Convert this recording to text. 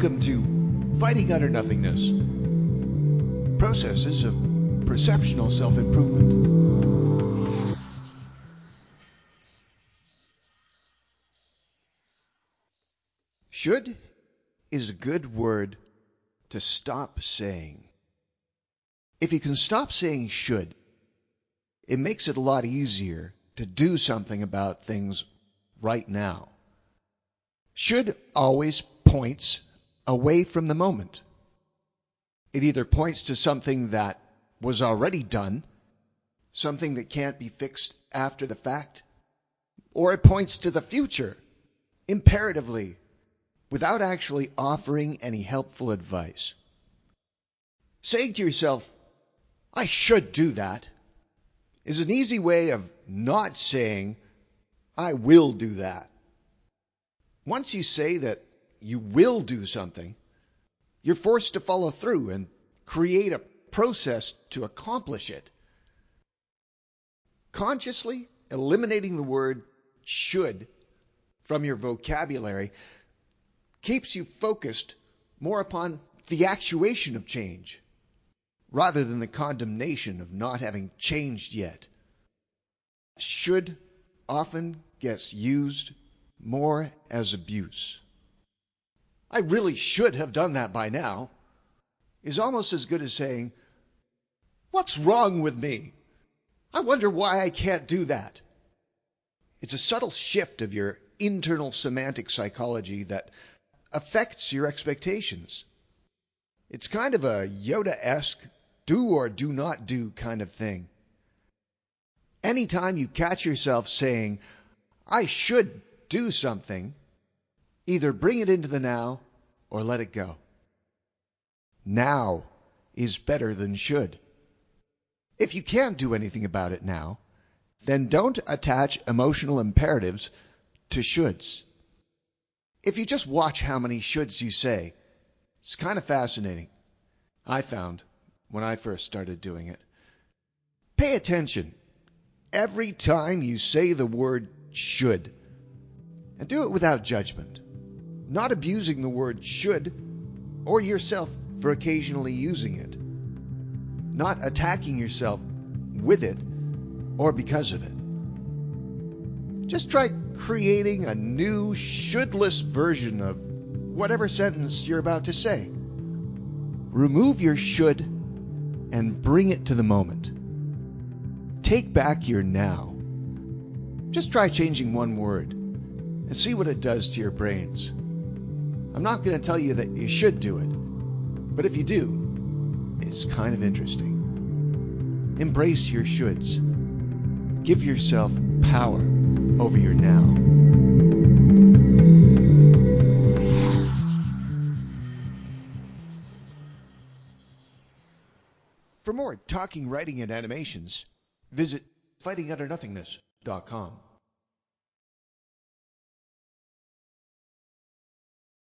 Welcome to Fighting Utter Nothingness Processes of Perceptional Self Improvement. Should is a good word to stop saying. If you can stop saying should, it makes it a lot easier to do something about things right now. Should always points away from the moment. It either points to something that was already done, something that can't be fixed after the fact, or it points to the future, imperatively, without actually offering any helpful advice. Saying to yourself, I should do that, is an easy way of not saying, I will do that. Once you say that you will do something, you're forced to follow through and create a process to accomplish it. Consciously eliminating the word should from your vocabulary keeps you focused more upon the actuation of change rather than the condemnation of not having changed yet. Should often gets used more as abuse. I really should have done that by now is almost as good as saying, What's wrong with me? I wonder why I can't do that. It's a subtle shift of your internal semantic psychology that affects your expectations. It's kind of a Yoda esque do or do not do kind of thing. Anytime you catch yourself saying, I should do something, either bring it into the now or let it go. Now is better than should. If you can't do anything about it now, then don't attach emotional imperatives to shoulds. If you just watch how many shoulds you say, it's kind of fascinating. I found when I first started doing it. Pay attention every time you say the word should. And do it without judgment, not abusing the word should or yourself for occasionally using it, not attacking yourself with it or because of it. Just try creating a new shouldless version of whatever sentence you're about to say. Remove your should and bring it to the moment. Take back your now. Just try changing one word and see what it does to your brains. I'm not going to tell you that you should do it, but if you do, it's kind of interesting. Embrace your shoulds. Give yourself power over your now. For more talking, writing, and animations, visit fightingutternothingness.com.